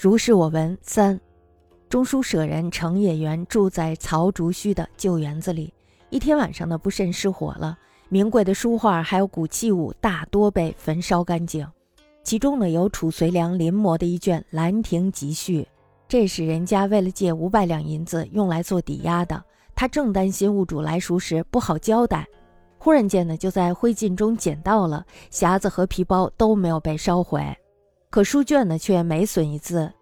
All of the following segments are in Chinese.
如是我闻三，中书舍人程野元住在曹竹虚的旧园子里。一天晚上呢，不慎失火了，名贵的书画还有古器物大多被焚烧干净。其中呢，有褚遂良临摹的一卷《兰亭集序》，这是人家为了借五百两银子用来做抵押的。他正担心物主来赎时不好交代，忽然间呢，就在灰烬中捡到了匣子和皮包都没有被烧毁。可书卷呢，却没损一字。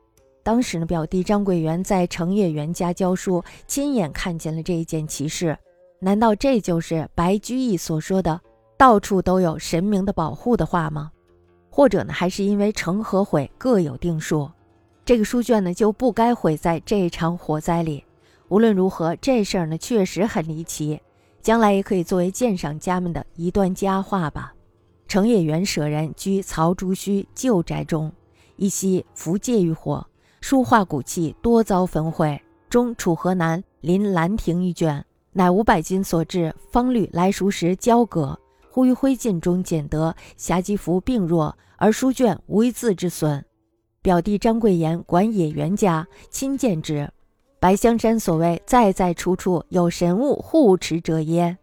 当时呢，表弟张桂元在程野元家教书，亲眼看见了这一件奇事。难道这就是白居易所说的“到处都有神明的保护”的话吗？或者呢，还是因为成和毁各有定数，这个书卷呢就不该毁在这场火灾里？无论如何，这事儿呢确实很离奇，将来也可以作为鉴赏家们的一段佳话吧。程野元舍人居曹竹虚旧宅中，一夕伏介于火，书画古器多遭焚毁。中楚河南临兰亭一卷，乃五百斤所制，方律来熟时交割，忽于灰烬中捡得，侠吉服病弱，而书卷无一字之损。表弟张贵言管野原家，亲见之。白香山所谓在在处处有神物护持者耶？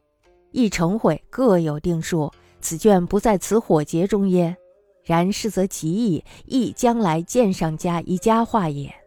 一成毁各有定数。此卷不在此火劫中耶？然是则其意，亦将来鉴赏家一家话也。